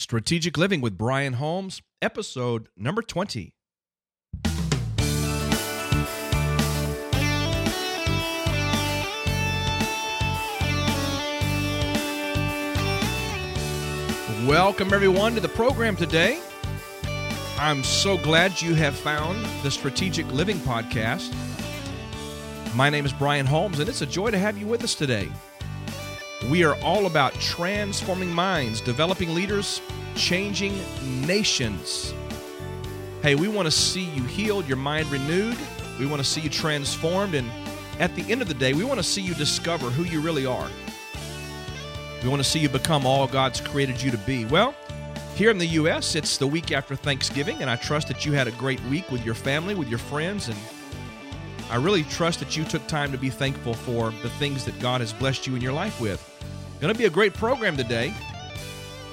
Strategic Living with Brian Holmes, episode number 20. Welcome, everyone, to the program today. I'm so glad you have found the Strategic Living Podcast. My name is Brian Holmes, and it's a joy to have you with us today. We are all about transforming minds, developing leaders, changing nations. Hey, we want to see you healed, your mind renewed. We want to see you transformed. And at the end of the day, we want to see you discover who you really are. We want to see you become all God's created you to be. Well, here in the U.S., it's the week after Thanksgiving, and I trust that you had a great week with your family, with your friends, and I really trust that you took time to be thankful for the things that God has blessed you in your life with. Going to be a great program today.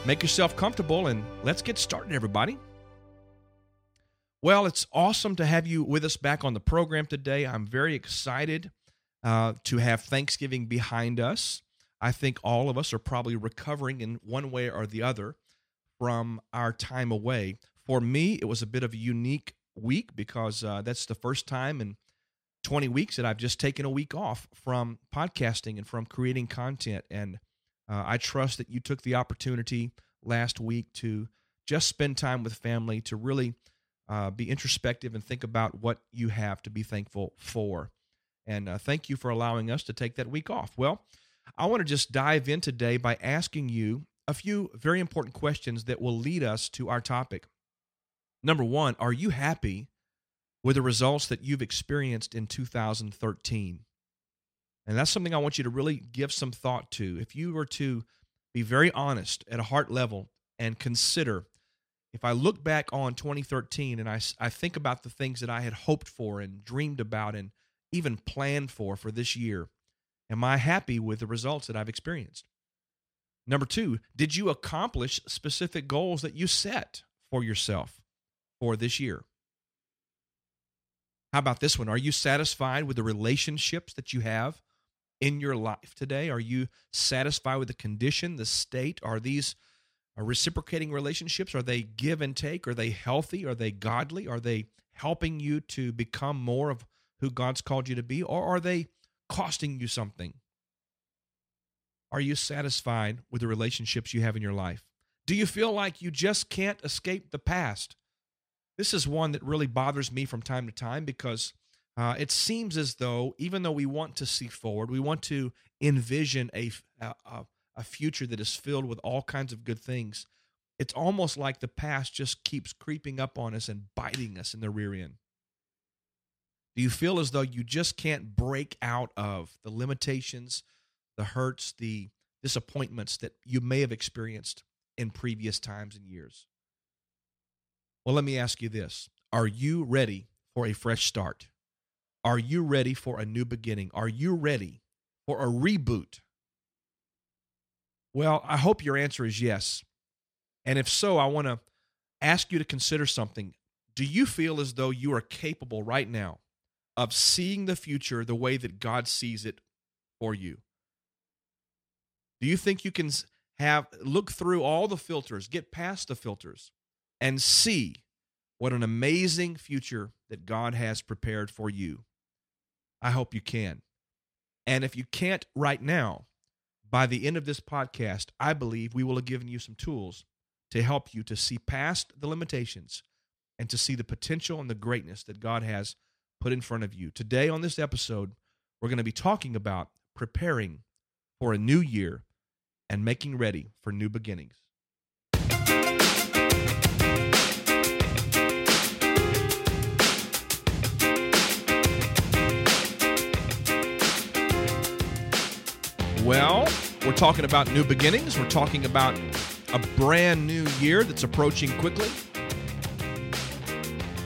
Make yourself comfortable and let's get started, everybody. Well, it's awesome to have you with us back on the program today. I'm very excited uh, to have Thanksgiving behind us. I think all of us are probably recovering in one way or the other from our time away. For me, it was a bit of a unique week because uh, that's the first time in 20 weeks that I've just taken a week off from podcasting and from creating content. And uh, I trust that you took the opportunity last week to just spend time with family, to really uh, be introspective and think about what you have to be thankful for. And uh, thank you for allowing us to take that week off. Well, I want to just dive in today by asking you a few very important questions that will lead us to our topic. Number one, are you happy with the results that you've experienced in 2013. And that's something I want you to really give some thought to. If you were to be very honest at a heart level and consider if I look back on 2013 and I, I think about the things that I had hoped for and dreamed about and even planned for for this year, am I happy with the results that I've experienced? Number two, did you accomplish specific goals that you set for yourself for this year? How about this one? Are you satisfied with the relationships that you have in your life today? Are you satisfied with the condition, the state? Are these are reciprocating relationships? Are they give and take? Are they healthy? Are they godly? Are they helping you to become more of who God's called you to be? Or are they costing you something? Are you satisfied with the relationships you have in your life? Do you feel like you just can't escape the past? This is one that really bothers me from time to time because uh, it seems as though, even though we want to see forward, we want to envision a, a, a future that is filled with all kinds of good things, it's almost like the past just keeps creeping up on us and biting us in the rear end. Do you feel as though you just can't break out of the limitations, the hurts, the disappointments that you may have experienced in previous times and years? Well, let me ask you this Are you ready for a fresh start? Are you ready for a new beginning? Are you ready for a reboot? Well, I hope your answer is yes. And if so, I want to ask you to consider something. Do you feel as though you are capable right now of seeing the future the way that God sees it for you? Do you think you can have look through all the filters, get past the filters and see what an amazing future that God has prepared for you. I hope you can. And if you can't right now, by the end of this podcast, I believe we will have given you some tools to help you to see past the limitations and to see the potential and the greatness that God has put in front of you. Today, on this episode, we're going to be talking about preparing for a new year and making ready for new beginnings. Well, we're talking about new beginnings. We're talking about a brand new year that's approaching quickly.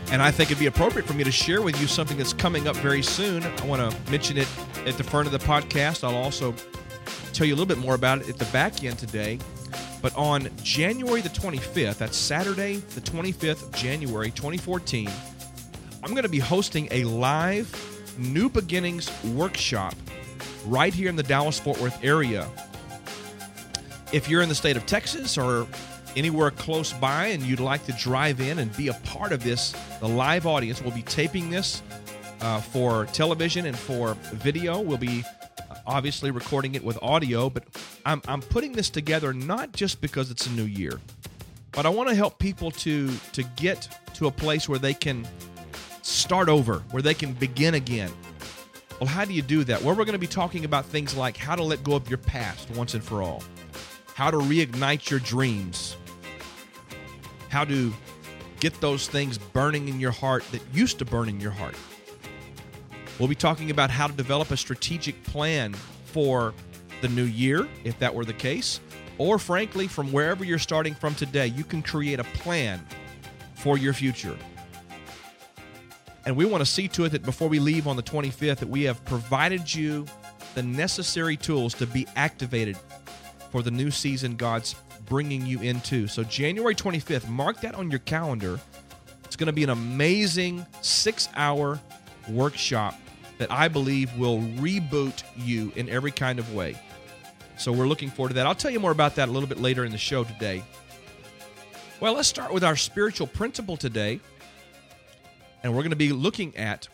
And I think it'd be appropriate for me to share with you something that's coming up very soon. I want to mention it at the front of the podcast. I'll also tell you a little bit more about it at the back end today. But on January the 25th, that's Saturday, the 25th of January 2014, I'm going to be hosting a live New Beginnings workshop right here in the Dallas Fort Worth area. If you're in the state of Texas or anywhere close by and you'd like to drive in and be a part of this, the live audience, we'll be taping this uh, for television and for video. We'll be uh, obviously recording it with audio, but I'm, I'm putting this together not just because it's a new year, but I want to help people to to get to a place where they can start over, where they can begin again. Well, how do you do that? Well, we're going to be talking about things like how to let go of your past once and for all, how to reignite your dreams, how to get those things burning in your heart that used to burn in your heart. We'll be talking about how to develop a strategic plan for the new year, if that were the case. Or, frankly, from wherever you're starting from today, you can create a plan for your future. And we want to see to it that before we leave on the 25th, that we have provided you the necessary tools to be activated for the new season God's bringing you into. So, January 25th, mark that on your calendar. It's going to be an amazing six hour workshop that I believe will reboot you in every kind of way. So, we're looking forward to that. I'll tell you more about that a little bit later in the show today. Well, let's start with our spiritual principle today. And we're going to be looking at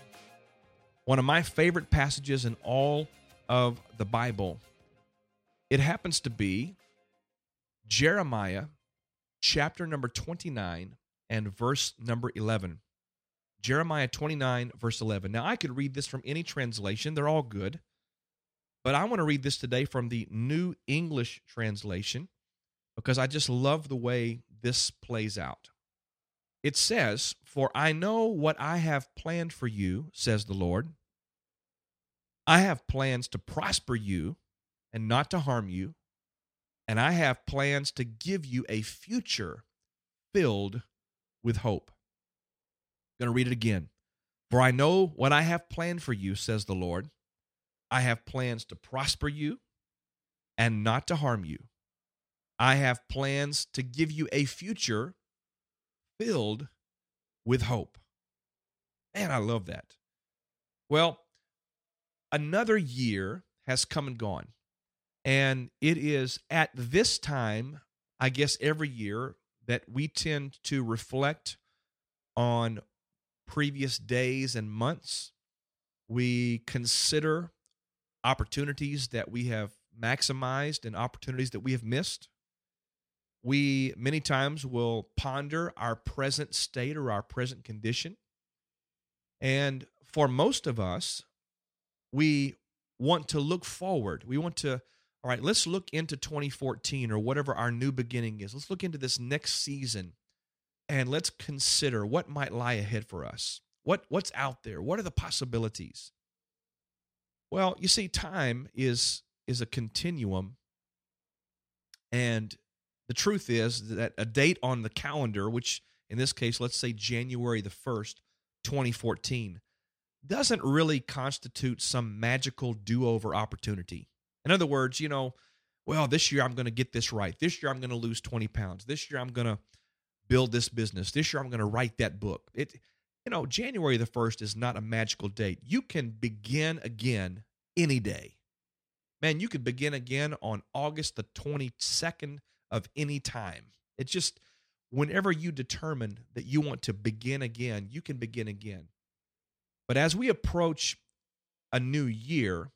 one of my favorite passages in all of the Bible. It happens to be Jeremiah chapter number 29 and verse number 11. Jeremiah 29, verse 11. Now, I could read this from any translation, they're all good. But I want to read this today from the New English translation because I just love the way this plays out. It says, For I know what I have planned for you, says the Lord. I have plans to prosper you and not to harm you, and I have plans to give you a future filled with hope. I'm going to read it again. For I know what I have planned for you, says the Lord. I have plans to prosper you and not to harm you. I have plans to give you a future filled with hope. Man, I love that. Well, another year has come and gone. And it is at this time, I guess, every year that we tend to reflect on previous days and months. We consider opportunities that we have maximized and opportunities that we have missed. We many times will ponder our present state or our present condition. And for most of us, we want to look forward. We want to, all right, let's look into 2014 or whatever our new beginning is. Let's look into this next season and let's consider what might lie ahead for us. What what's out there? What are the possibilities? Well, you see time is is a continuum and the truth is that a date on the calendar, which in this case let's say January the 1st, 2014, doesn't really constitute some magical do-over opportunity. In other words, you know, well, this year I'm going to get this right. This year I'm going to lose 20 pounds. This year I'm going to build this business. This year I'm going to write that book. It you know, January the 1st is not a magical date. You can begin again any day. Man, you could begin again on August the 22nd of any time. It's just whenever you determine that you want to begin again, you can begin again. But as we approach a new year,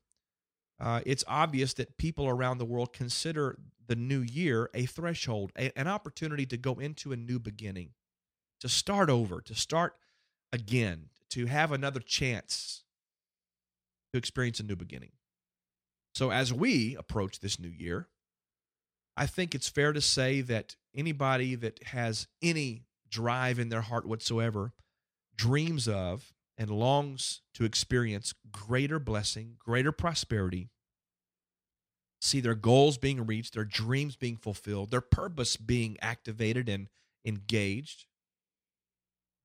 uh, it's obvious that people around the world consider the new year a threshold, a, an opportunity to go into a new beginning, to start over, to start again, to have another chance to experience a new beginning. So, as we approach this new year, I think it's fair to say that anybody that has any drive in their heart whatsoever dreams of and longs to experience greater blessing, greater prosperity, see their goals being reached, their dreams being fulfilled, their purpose being activated and engaged.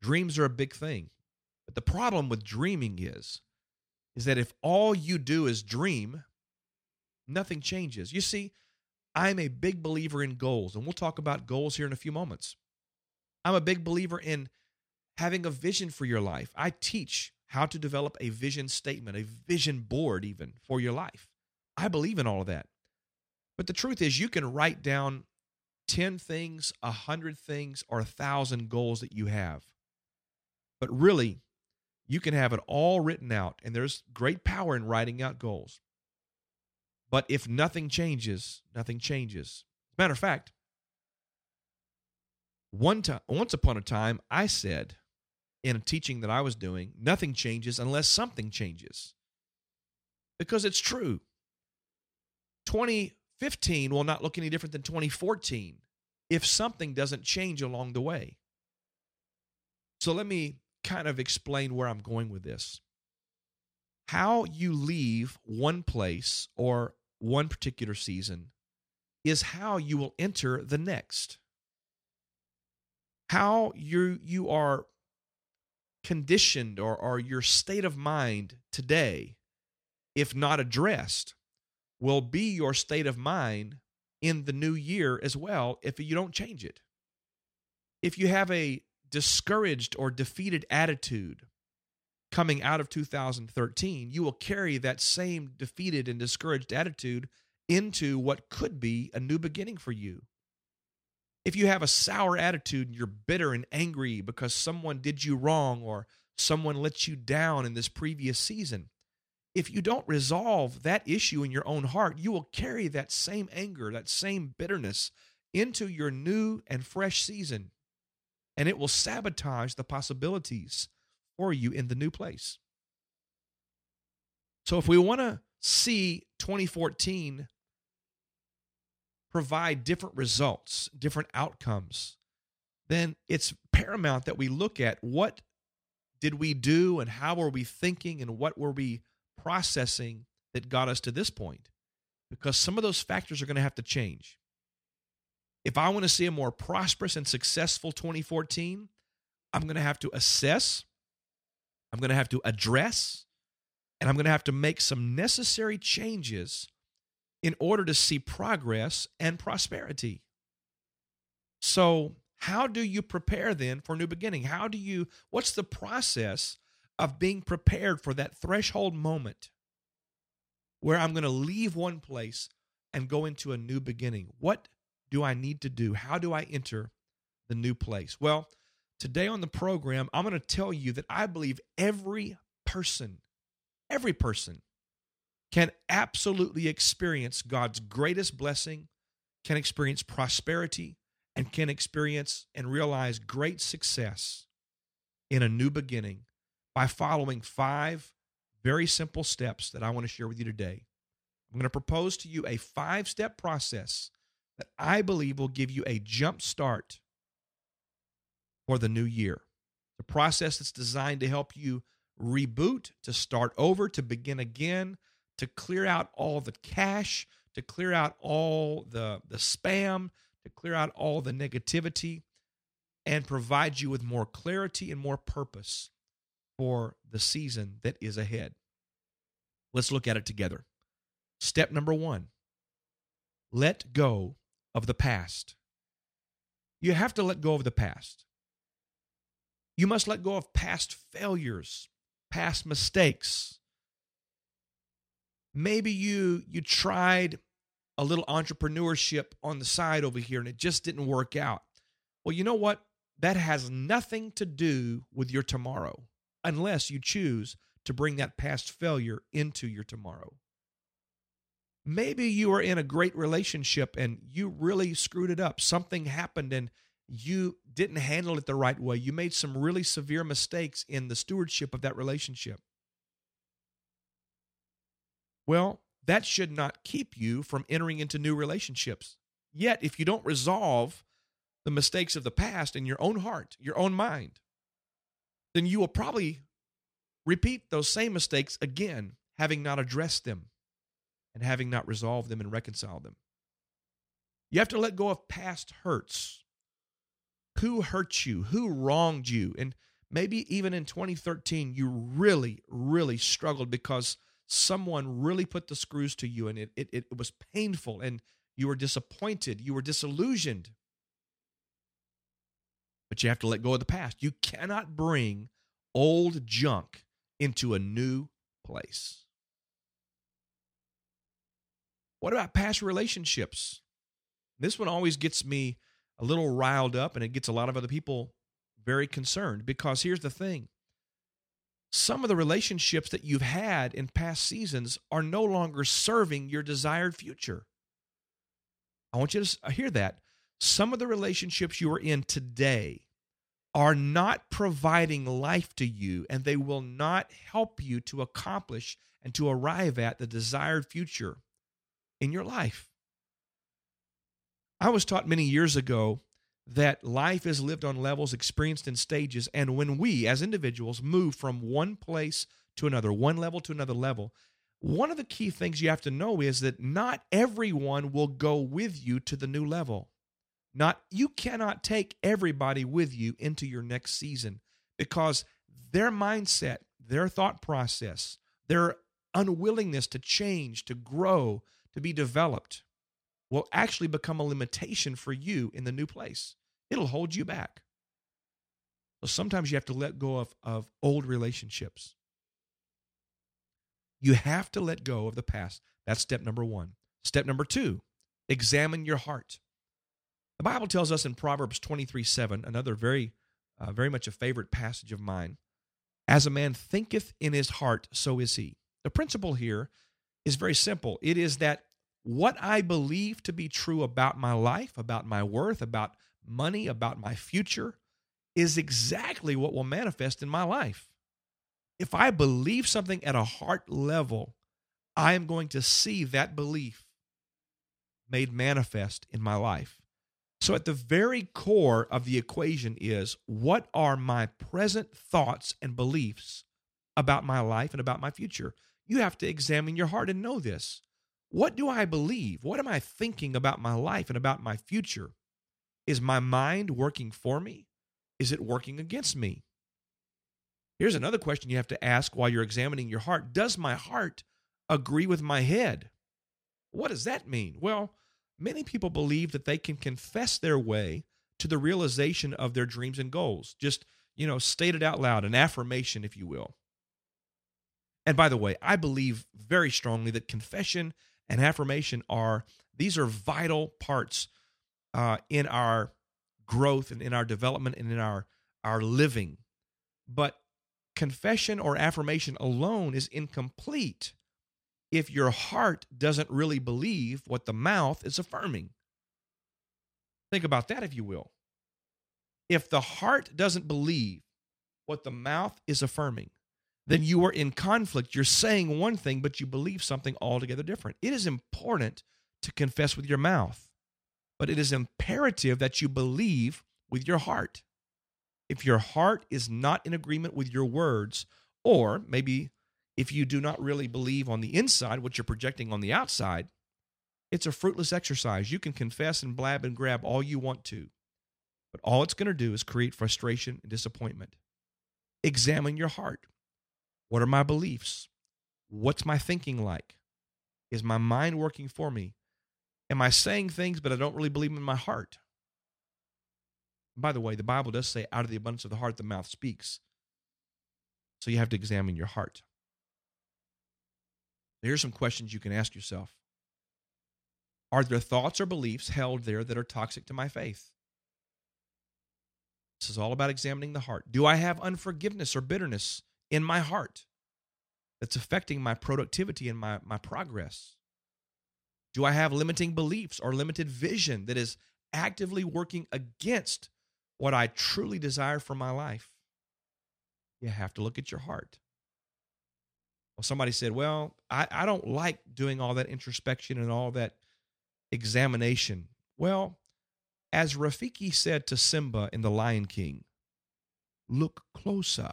Dreams are a big thing. But the problem with dreaming is is that if all you do is dream, nothing changes. You see, I'm a big believer in goals, and we'll talk about goals here in a few moments. I'm a big believer in having a vision for your life. I teach how to develop a vision statement, a vision board, even for your life. I believe in all of that. But the truth is, you can write down 10 things, a 100 things, or a 1,000 goals that you have. But really, you can have it all written out, and there's great power in writing out goals. But if nothing changes, nothing changes. Matter of fact, one time, once upon a time, I said in a teaching that I was doing, nothing changes unless something changes. Because it's true. 2015 will not look any different than 2014 if something doesn't change along the way. So let me kind of explain where I'm going with this. How you leave one place or one particular season is how you will enter the next. How you you are conditioned or, or your state of mind today, if not addressed, will be your state of mind in the new year as well if you don't change it. If you have a discouraged or defeated attitude coming out of 2013, you will carry that same defeated and discouraged attitude into what could be a new beginning for you. If you have a sour attitude and you're bitter and angry because someone did you wrong or someone let you down in this previous season, if you don't resolve that issue in your own heart, you will carry that same anger, that same bitterness into your new and fresh season and it will sabotage the possibilities for you in the new place. So, if we want to see 2014 provide different results, different outcomes, then it's paramount that we look at what did we do and how were we thinking and what were we processing that got us to this point? Because some of those factors are going to have to change. If I want to see a more prosperous and successful 2014, I'm going to have to assess, I'm going to have to address, and I'm going to have to make some necessary changes in order to see progress and prosperity. So, how do you prepare then for new beginning? How do you, what's the process of being prepared for that threshold moment where I'm going to leave one place and go into a new beginning? What do I need to do? How do I enter the new place? Well, today on the program, I'm going to tell you that I believe every person, every person can absolutely experience God's greatest blessing, can experience prosperity, and can experience and realize great success in a new beginning by following five very simple steps that I want to share with you today. I'm going to propose to you a five step process that I believe will give you a jump start for the new year. The process that's designed to help you reboot, to start over, to begin again, to clear out all the cache, to clear out all the, the spam, to clear out all the negativity, and provide you with more clarity and more purpose for the season that is ahead. Let's look at it together. Step number one let go of the past. You have to let go of the past. You must let go of past failures, past mistakes. Maybe you you tried a little entrepreneurship on the side over here and it just didn't work out. Well, you know what? That has nothing to do with your tomorrow unless you choose to bring that past failure into your tomorrow. Maybe you were in a great relationship and you really screwed it up. Something happened and you didn't handle it the right way. You made some really severe mistakes in the stewardship of that relationship. Well, that should not keep you from entering into new relationships. Yet, if you don't resolve the mistakes of the past in your own heart, your own mind, then you will probably repeat those same mistakes again, having not addressed them and having not resolved them and reconciled them. You have to let go of past hurts. Who hurt you? Who wronged you? And maybe even in 2013, you really, really struggled because someone really put the screws to you and it, it, it was painful and you were disappointed. You were disillusioned. But you have to let go of the past. You cannot bring old junk into a new place. What about past relationships? This one always gets me a little riled up and it gets a lot of other people very concerned because here's the thing some of the relationships that you've had in past seasons are no longer serving your desired future. I want you to uh, hear that. Some of the relationships you are in today are not providing life to you, and they will not help you to accomplish and to arrive at the desired future in your life. I was taught many years ago that life is lived on levels experienced in stages. And when we, as individuals, move from one place to another, one level to another level, one of the key things you have to know is that not everyone will go with you to the new level. Not you cannot take everybody with you into your next season because their mindset, their thought process, their unwillingness to change, to grow, to be developed will actually become a limitation for you in the new place. It'll hold you back. So sometimes you have to let go of, of old relationships. You have to let go of the past. That's step number one. Step number two, examine your heart. The Bible tells us in Proverbs 23 7, another very, uh, very much a favorite passage of mine, as a man thinketh in his heart, so is he. The principle here is very simple. It is that what I believe to be true about my life, about my worth, about money, about my future, is exactly what will manifest in my life. If I believe something at a heart level, I am going to see that belief made manifest in my life. So, at the very core of the equation is what are my present thoughts and beliefs about my life and about my future? You have to examine your heart and know this. What do I believe? What am I thinking about my life and about my future? Is my mind working for me? Is it working against me? Here's another question you have to ask while you're examining your heart Does my heart agree with my head? What does that mean? Well, many people believe that they can confess their way to the realization of their dreams and goals. Just, you know, state it out loud, an affirmation, if you will. And by the way, I believe very strongly that confession and affirmation are these are vital parts uh, in our growth and in our development and in our our living. But confession or affirmation alone is incomplete if your heart doesn't really believe what the mouth is affirming. Think about that, if you will. If the heart doesn't believe what the mouth is affirming, then you are in conflict. You're saying one thing, but you believe something altogether different. It is important to confess with your mouth, but it is imperative that you believe with your heart. If your heart is not in agreement with your words, or maybe if you do not really believe on the inside what you're projecting on the outside, it's a fruitless exercise. You can confess and blab and grab all you want to, but all it's going to do is create frustration and disappointment. Examine your heart. What are my beliefs? What's my thinking like? Is my mind working for me? Am I saying things, but I don't really believe in my heart? By the way, the Bible does say, out of the abundance of the heart, the mouth speaks. So you have to examine your heart. Here's some questions you can ask yourself Are there thoughts or beliefs held there that are toxic to my faith? This is all about examining the heart. Do I have unforgiveness or bitterness in my heart that's affecting my productivity and my, my progress? Do I have limiting beliefs or limited vision that is actively working against what I truly desire for my life? You have to look at your heart. Well, somebody said, Well, I, I don't like doing all that introspection and all that examination. Well, as Rafiki said to Simba in The Lion King, look closer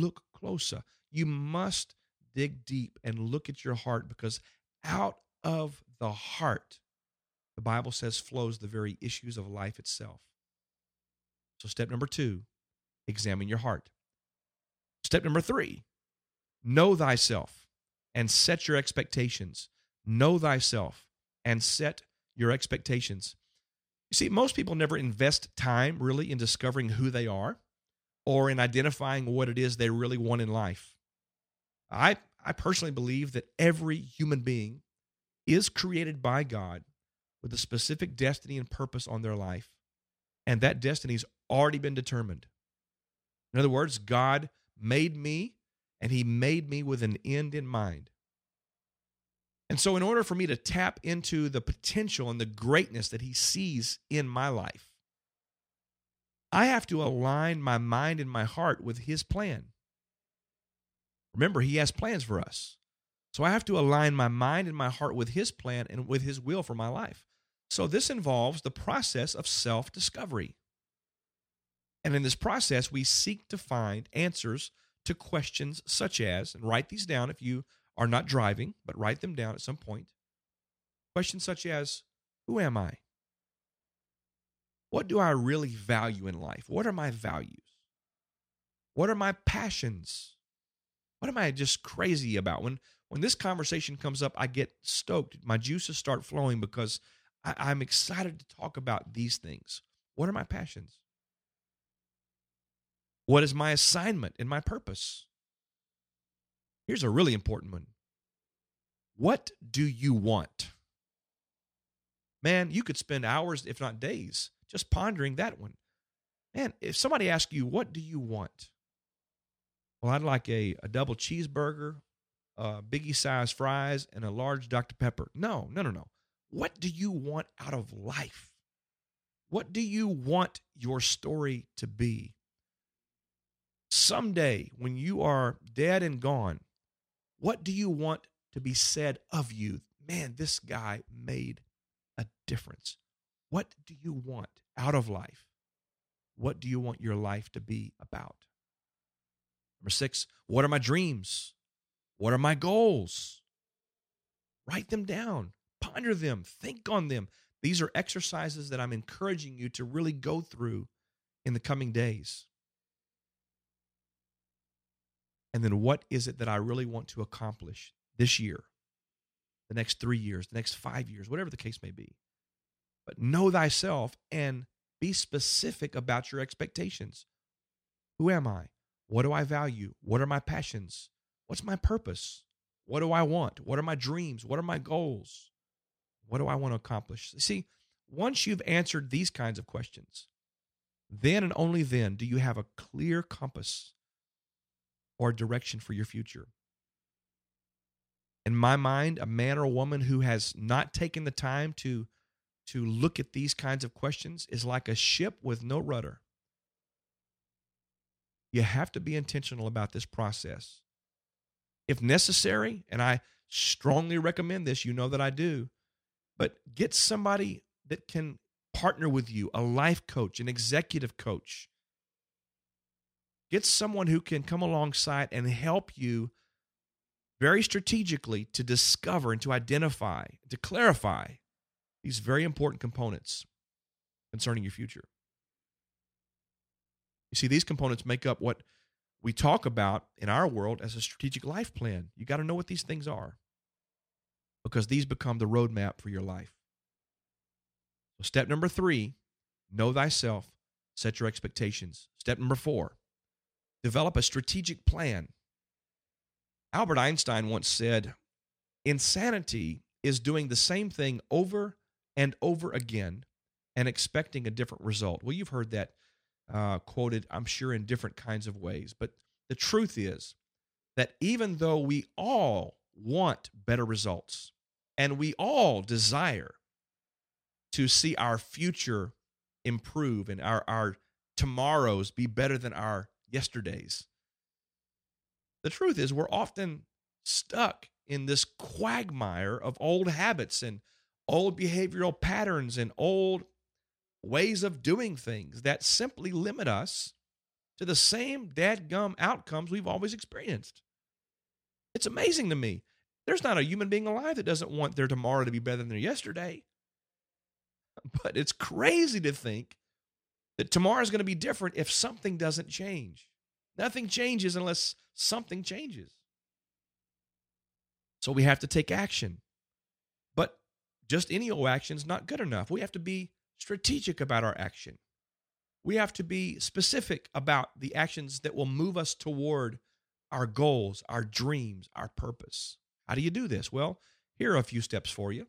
look closer. You must dig deep and look at your heart because out of the heart, the Bible says, flows the very issues of life itself. So, step number two, examine your heart. Step number three, know thyself and set your expectations. Know thyself and set your expectations. You see, most people never invest time really in discovering who they are or in identifying what it is they really want in life. I, I personally believe that every human being is created by God with a specific destiny and purpose on their life, and that destiny's already been determined. In other words, God made me, and He made me with an end in mind. And so, in order for me to tap into the potential and the greatness that He sees in my life, I have to align my mind and my heart with His plan. Remember, He has plans for us. So I have to align my mind and my heart with His plan and with His will for my life. So this involves the process of self discovery. And in this process, we seek to find answers to questions such as, and write these down if you are not driving, but write them down at some point. Questions such as Who am I? What do I really value in life? What are my values? What are my passions? What am I just crazy about? When when this conversation comes up, I get stoked. My juices start flowing because I, I'm excited to talk about these things. What are my passions? What is my assignment and my purpose? Here's a really important one. What do you want? Man, you could spend hours, if not days, just pondering that one. Man, if somebody asks you, What do you want? Well, I'd like a, a double cheeseburger uh, biggie size fries and a large Dr. Pepper. No, no, no, no. What do you want out of life? What do you want your story to be? Someday, when you are dead and gone, what do you want to be said of you? Man, this guy made a difference. What do you want out of life? What do you want your life to be about? Number six, what are my dreams? What are my goals? Write them down, ponder them, think on them. These are exercises that I'm encouraging you to really go through in the coming days. And then, what is it that I really want to accomplish this year, the next three years, the next five years, whatever the case may be? But know thyself and be specific about your expectations. Who am I? What do I value? What are my passions? What's my purpose? What do I want? What are my dreams? What are my goals? What do I want to accomplish? See, once you've answered these kinds of questions, then and only then do you have a clear compass or direction for your future. In my mind, a man or a woman who has not taken the time to, to look at these kinds of questions is like a ship with no rudder. You have to be intentional about this process if necessary, and I strongly recommend this, you know that I do, but get somebody that can partner with you, a life coach, an executive coach. Get someone who can come alongside and help you very strategically to discover and to identify, to clarify these very important components concerning your future. You see, these components make up what we talk about in our world as a strategic life plan. You got to know what these things are because these become the roadmap for your life. So, step number three know thyself, set your expectations. Step number four develop a strategic plan. Albert Einstein once said, Insanity is doing the same thing over and over again and expecting a different result. Well, you've heard that uh, quoted, I'm sure, in different kinds of ways. But the truth is that even though we all want better results and we all desire to see our future improve and our, our tomorrows be better than our yesterdays, the truth is we're often stuck in this quagmire of old habits and old behavioral patterns and old ways of doing things that simply limit us to the same dadgum outcomes we've always experienced. It's amazing to me. There's not a human being alive that doesn't want their tomorrow to be better than their yesterday. But it's crazy to think that tomorrow is going to be different if something doesn't change. Nothing changes unless something changes. So we have to take action. Just any old action is not good enough. We have to be strategic about our action. We have to be specific about the actions that will move us toward our goals, our dreams, our purpose. How do you do this? Well, here are a few steps for you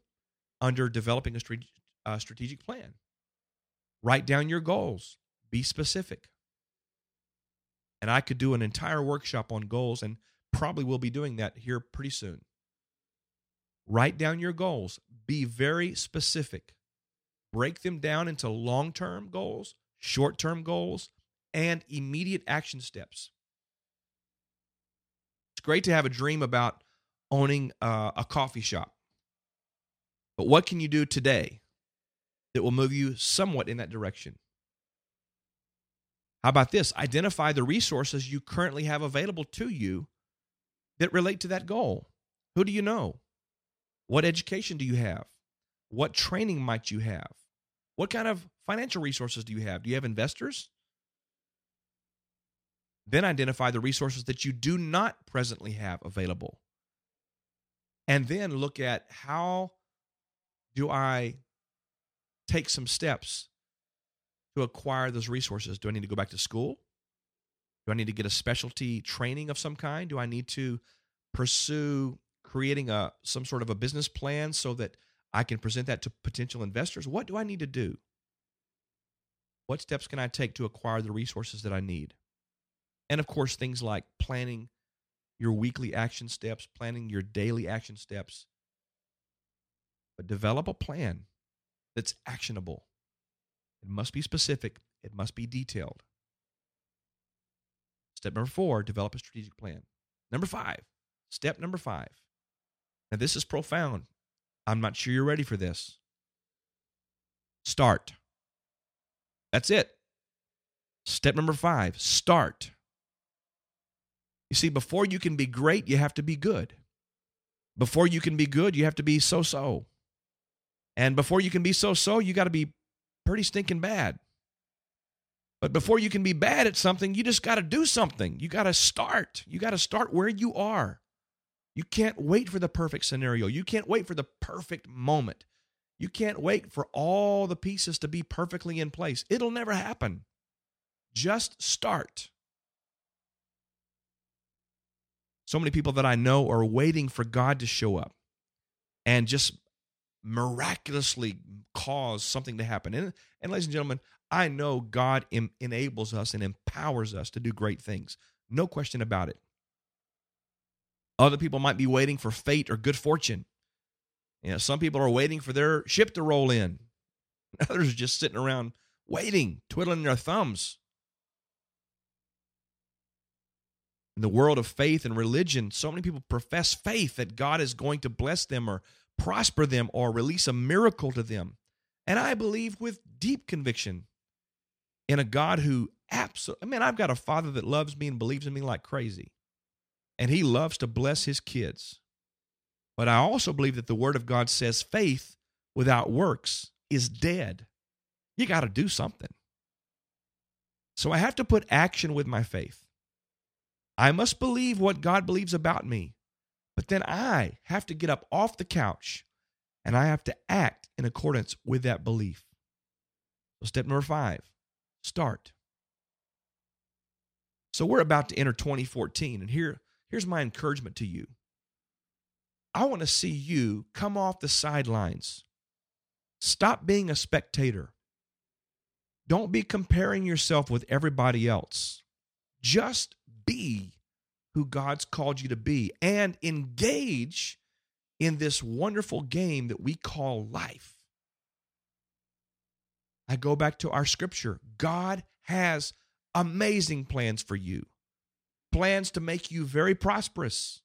under developing a a uh, strategic plan. Write down your goals, be specific. And I could do an entire workshop on goals and probably will be doing that here pretty soon. Write down your goals, be very specific. Break them down into long term goals, short term goals, and immediate action steps. It's great to have a dream about owning uh, a coffee shop. But what can you do today that will move you somewhat in that direction? How about this? Identify the resources you currently have available to you that relate to that goal. Who do you know? What education do you have? What training might you have? What kind of financial resources do you have? Do you have investors? Then identify the resources that you do not presently have available. And then look at how do I take some steps to acquire those resources? Do I need to go back to school? Do I need to get a specialty training of some kind? Do I need to pursue creating a some sort of a business plan so that I can present that to potential investors? What do I need to do? What steps can I take to acquire the resources that I need? And of course, things like planning your weekly action steps, planning your daily action steps. But develop a plan that's actionable. It must be specific, it must be detailed. Step number four, develop a strategic plan. Number five, step number five. Now, this is profound. I'm not sure you're ready for this. Start. That's it. Step number five, start. You see, before you can be great, you have to be good. Before you can be good, you have to be so so. And before you can be so so, you got to be pretty stinking bad. But before you can be bad at something, you just got to do something. You got to start. You got to start where you are. You can't wait for the perfect scenario. You can't wait for the perfect moment. You can't wait for all the pieces to be perfectly in place. It'll never happen. Just start. So many people that I know are waiting for God to show up and just miraculously cause something to happen. And, and ladies and gentlemen, I know God em- enables us and empowers us to do great things. No question about it. Other people might be waiting for fate or good fortune. You know, some people are waiting for their ship to roll in. Others are just sitting around waiting, twiddling their thumbs. in the world of faith and religion, so many people profess faith that God is going to bless them or prosper them or release a miracle to them. And I believe with deep conviction in a God who absolutely, I mean, I've got a father that loves me and believes in me like crazy. And he loves to bless his kids. But I also believe that the word of God says faith without works is dead. You got to do something. So I have to put action with my faith. I must believe what God believes about me. But then I have to get up off the couch and I have to act in accordance with that belief. So, step number five start. So, we're about to enter 2014, and here, here's my encouragement to you. I want to see you come off the sidelines. Stop being a spectator. Don't be comparing yourself with everybody else. Just be who God's called you to be and engage in this wonderful game that we call life. I go back to our scripture. God has amazing plans for you, plans to make you very prosperous,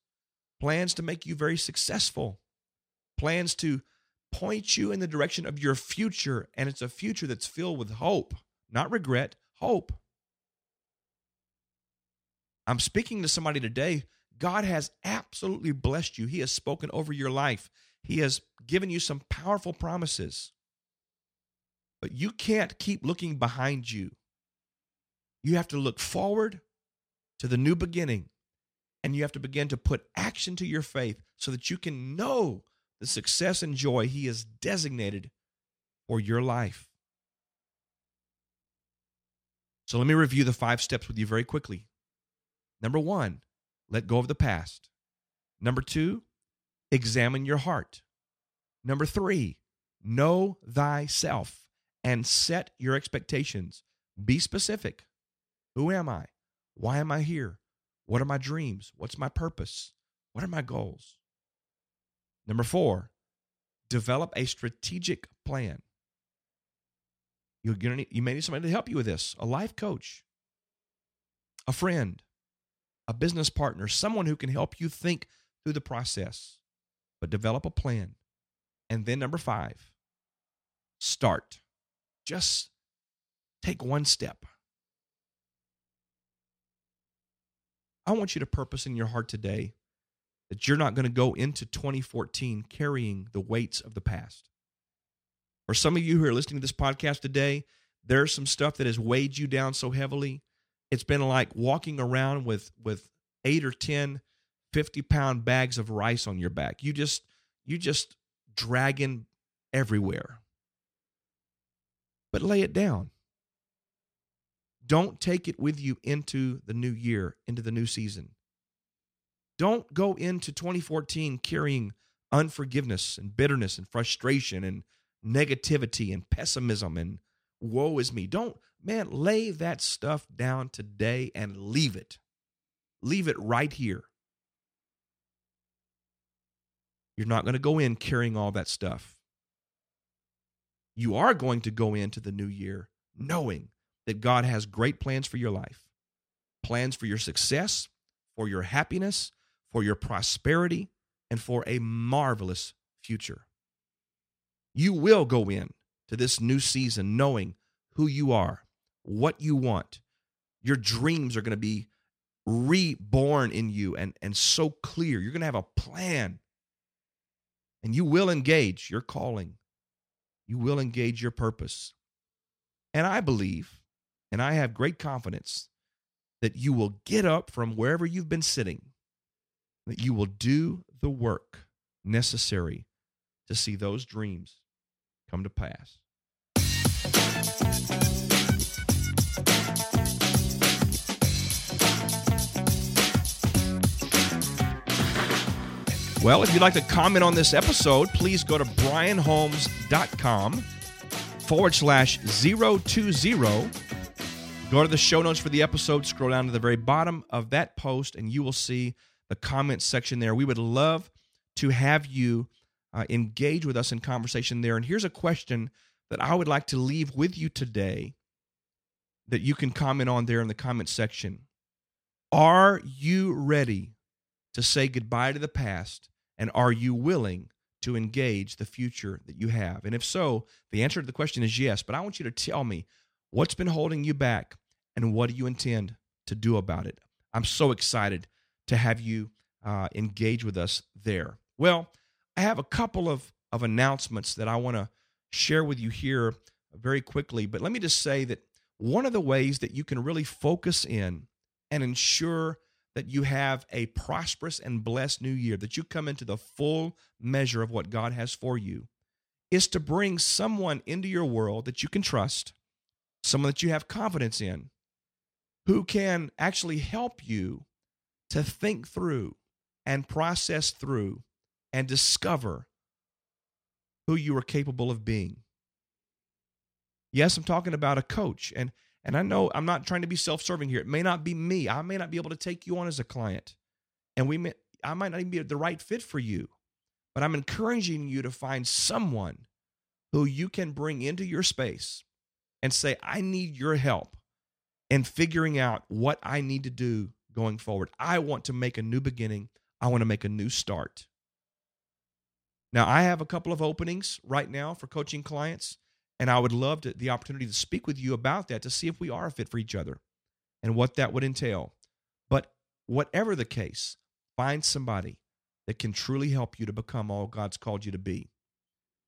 plans to make you very successful, plans to point you in the direction of your future. And it's a future that's filled with hope, not regret, hope. I'm speaking to somebody today. God has absolutely blessed you. He has spoken over your life. He has given you some powerful promises. But you can't keep looking behind you. You have to look forward to the new beginning and you have to begin to put action to your faith so that you can know the success and joy He has designated for your life. So let me review the five steps with you very quickly. Number one, let go of the past. Number two, examine your heart. Number three, Know thyself and set your expectations. Be specific. Who am I? Why am I here? What are my dreams? What's my purpose? What are my goals? Number four, develop a strategic plan. You're gonna need, you may need somebody to help you with this a life coach, a friend, a business partner, someone who can help you think through the process, but develop a plan. And then number five, start. Just take one step. I want you to purpose in your heart today that you're not going to go into 2014 carrying the weights of the past. For some of you who are listening to this podcast today, there's some stuff that has weighed you down so heavily. It's been like walking around with with eight or 10 50 pound bags of rice on your back. You just you just dragging everywhere. But lay it down. Don't take it with you into the new year, into the new season. Don't go into 2014 carrying unforgiveness and bitterness and frustration and negativity and pessimism and woe is me. Don't, man, lay that stuff down today and leave it. Leave it right here. You're not going to go in carrying all that stuff. You are going to go into the new year knowing that God has great plans for your life plans for your success, for your happiness, for your prosperity, and for a marvelous future. You will go in to this new season knowing who you are, what you want. Your dreams are going to be reborn in you and, and so clear. You're going to have a plan. And you will engage your calling. You will engage your purpose. And I believe and I have great confidence that you will get up from wherever you've been sitting, that you will do the work necessary to see those dreams come to pass. Well, if you'd like to comment on this episode, please go to brianholmes.com forward slash 020 Go to the show notes for the episode, scroll down to the very bottom of that post, and you will see the comments section there. We would love to have you uh, engage with us in conversation there. And here's a question that I would like to leave with you today that you can comment on there in the comment section. Are you ready to say goodbye to the past? And are you willing to engage the future that you have? And if so, the answer to the question is yes. But I want you to tell me what's been holding you back and what do you intend to do about it? I'm so excited to have you uh, engage with us there. Well, I have a couple of, of announcements that I want to share with you here very quickly, but let me just say that one of the ways that you can really focus in and ensure that you have a prosperous and blessed new year, that you come into the full measure of what God has for you, is to bring someone into your world that you can trust, someone that you have confidence in, who can actually help you to think through and process through and discover who you are capable of being. Yes, I'm talking about a coach and and I know I'm not trying to be self-serving here. It may not be me. I may not be able to take you on as a client. And we may I might not even be the right fit for you. But I'm encouraging you to find someone who you can bring into your space and say, I need your help and figuring out what I need to do going forward. I want to make a new beginning. I want to make a new start. Now, I have a couple of openings right now for coaching clients, and I would love to, the opportunity to speak with you about that to see if we are a fit for each other and what that would entail. But whatever the case, find somebody that can truly help you to become all God's called you to be.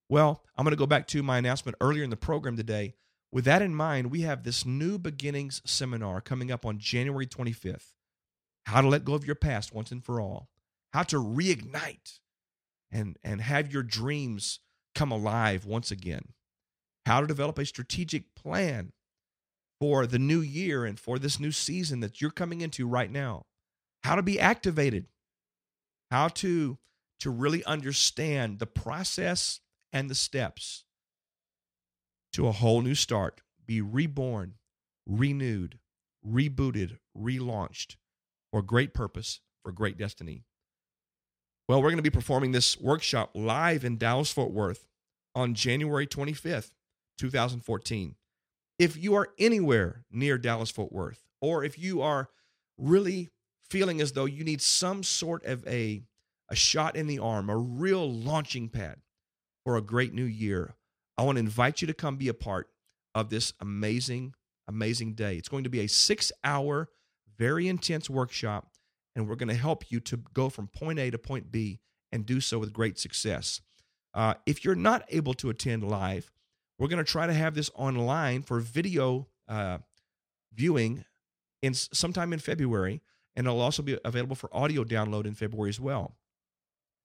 Well, I'm going to go back to my announcement earlier in the program today with that in mind, we have this new beginnings seminar coming up on January 25th. How to let go of your past once and for all. How to reignite and, and have your dreams come alive once again. How to develop a strategic plan for the new year and for this new season that you're coming into right now. How to be activated. How to, to really understand the process and the steps to a whole new start, be reborn, renewed, rebooted, relaunched for great purpose, for great destiny. Well, we're going to be performing this workshop live in Dallas Fort Worth on January 25th, 2014. If you are anywhere near Dallas Fort Worth, or if you are really feeling as though you need some sort of a, a shot in the arm, a real launching pad for a great new year, I want to invite you to come be a part of this amazing, amazing day. It's going to be a six hour, very intense workshop, and we're going to help you to go from point A to point B and do so with great success. Uh, if you're not able to attend live, we're going to try to have this online for video uh, viewing in sometime in February, and it'll also be available for audio download in February as well.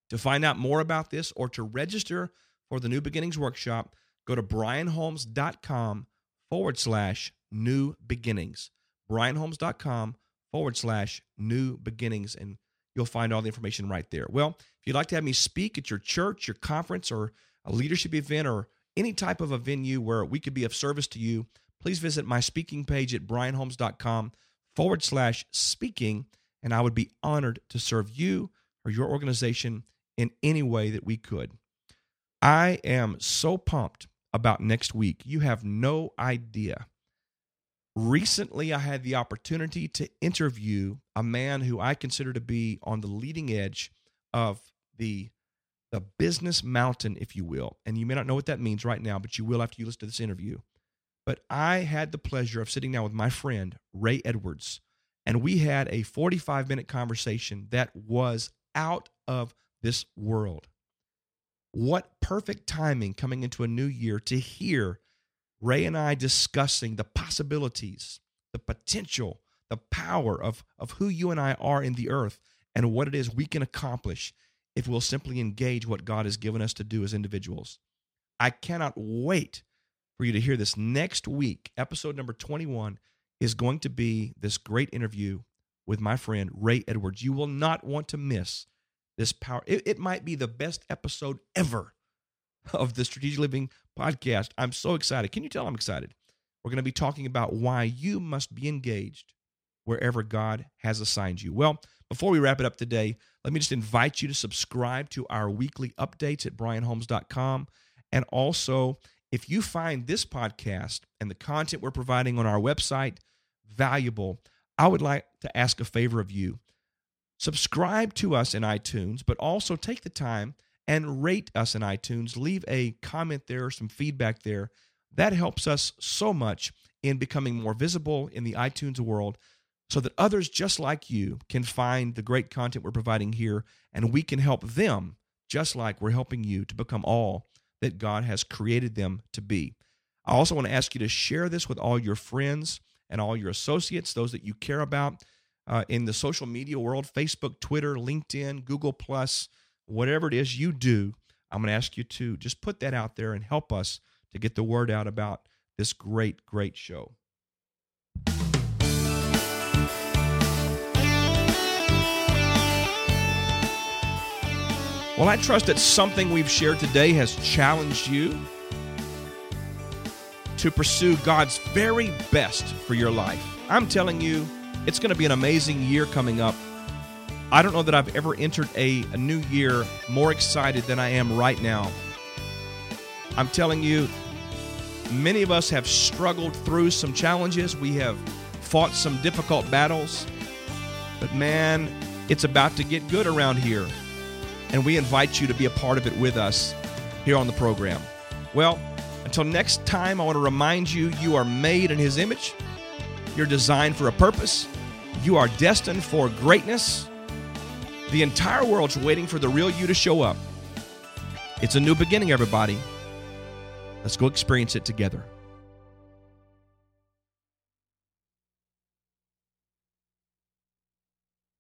To find out more about this or to register for the New Beginnings Workshop, go to brianholmes.com forward slash new beginnings. brianholmes.com forward slash new beginnings, and you'll find all the information right there. Well, if you'd like to have me speak at your church, your conference, or a leadership event, or any type of a venue where we could be of service to you, please visit my speaking page at brianholmes.com forward slash speaking, and I would be honored to serve you or your organization in any way that we could. I am so pumped about next week. You have no idea. Recently, I had the opportunity to interview a man who I consider to be on the leading edge of the the business mountain, if you will. And you may not know what that means right now, but you will after you listen to this interview. But I had the pleasure of sitting down with my friend, Ray Edwards, and we had a 45 minute conversation that was out of this world. What perfect timing coming into a new year to hear Ray and I discussing the possibilities, the potential, the power of, of who you and I are in the earth and what it is we can accomplish if we'll simply engage what God has given us to do as individuals. I cannot wait for you to hear this next week. Episode number 21 is going to be this great interview with my friend Ray Edwards. You will not want to miss this power. It, it might be the best episode ever of the Strategic Living podcast. I'm so excited. Can you tell I'm excited? We're going to be talking about why you must be engaged wherever God has assigned you. Well, before we wrap it up today, let me just invite you to subscribe to our weekly updates at brianholmes.com. And also, if you find this podcast and the content we're providing on our website valuable, I would like to ask a favor of you. Subscribe to us in iTunes, but also take the time and rate us in iTunes. Leave a comment there, some feedback there. That helps us so much in becoming more visible in the iTunes world so that others just like you can find the great content we're providing here and we can help them just like we're helping you to become all that God has created them to be. I also want to ask you to share this with all your friends and all your associates, those that you care about uh, in the social media world Facebook, Twitter, LinkedIn, Google, Plus, whatever it is you do. I'm going to ask you to just put that out there and help us to get the word out about this great, great show. Well, I trust that something we've shared today has challenged you to pursue God's very best for your life. I'm telling you, it's going to be an amazing year coming up. I don't know that I've ever entered a, a new year more excited than I am right now. I'm telling you, many of us have struggled through some challenges. We have fought some difficult battles. But man, it's about to get good around here and we invite you to be a part of it with us here on the program. Well, until next time, I want to remind you you are made in His image, you're designed for a purpose, you are destined for greatness. The entire world's waiting for the real you to show up. It's a new beginning, everybody. Let's go experience it together.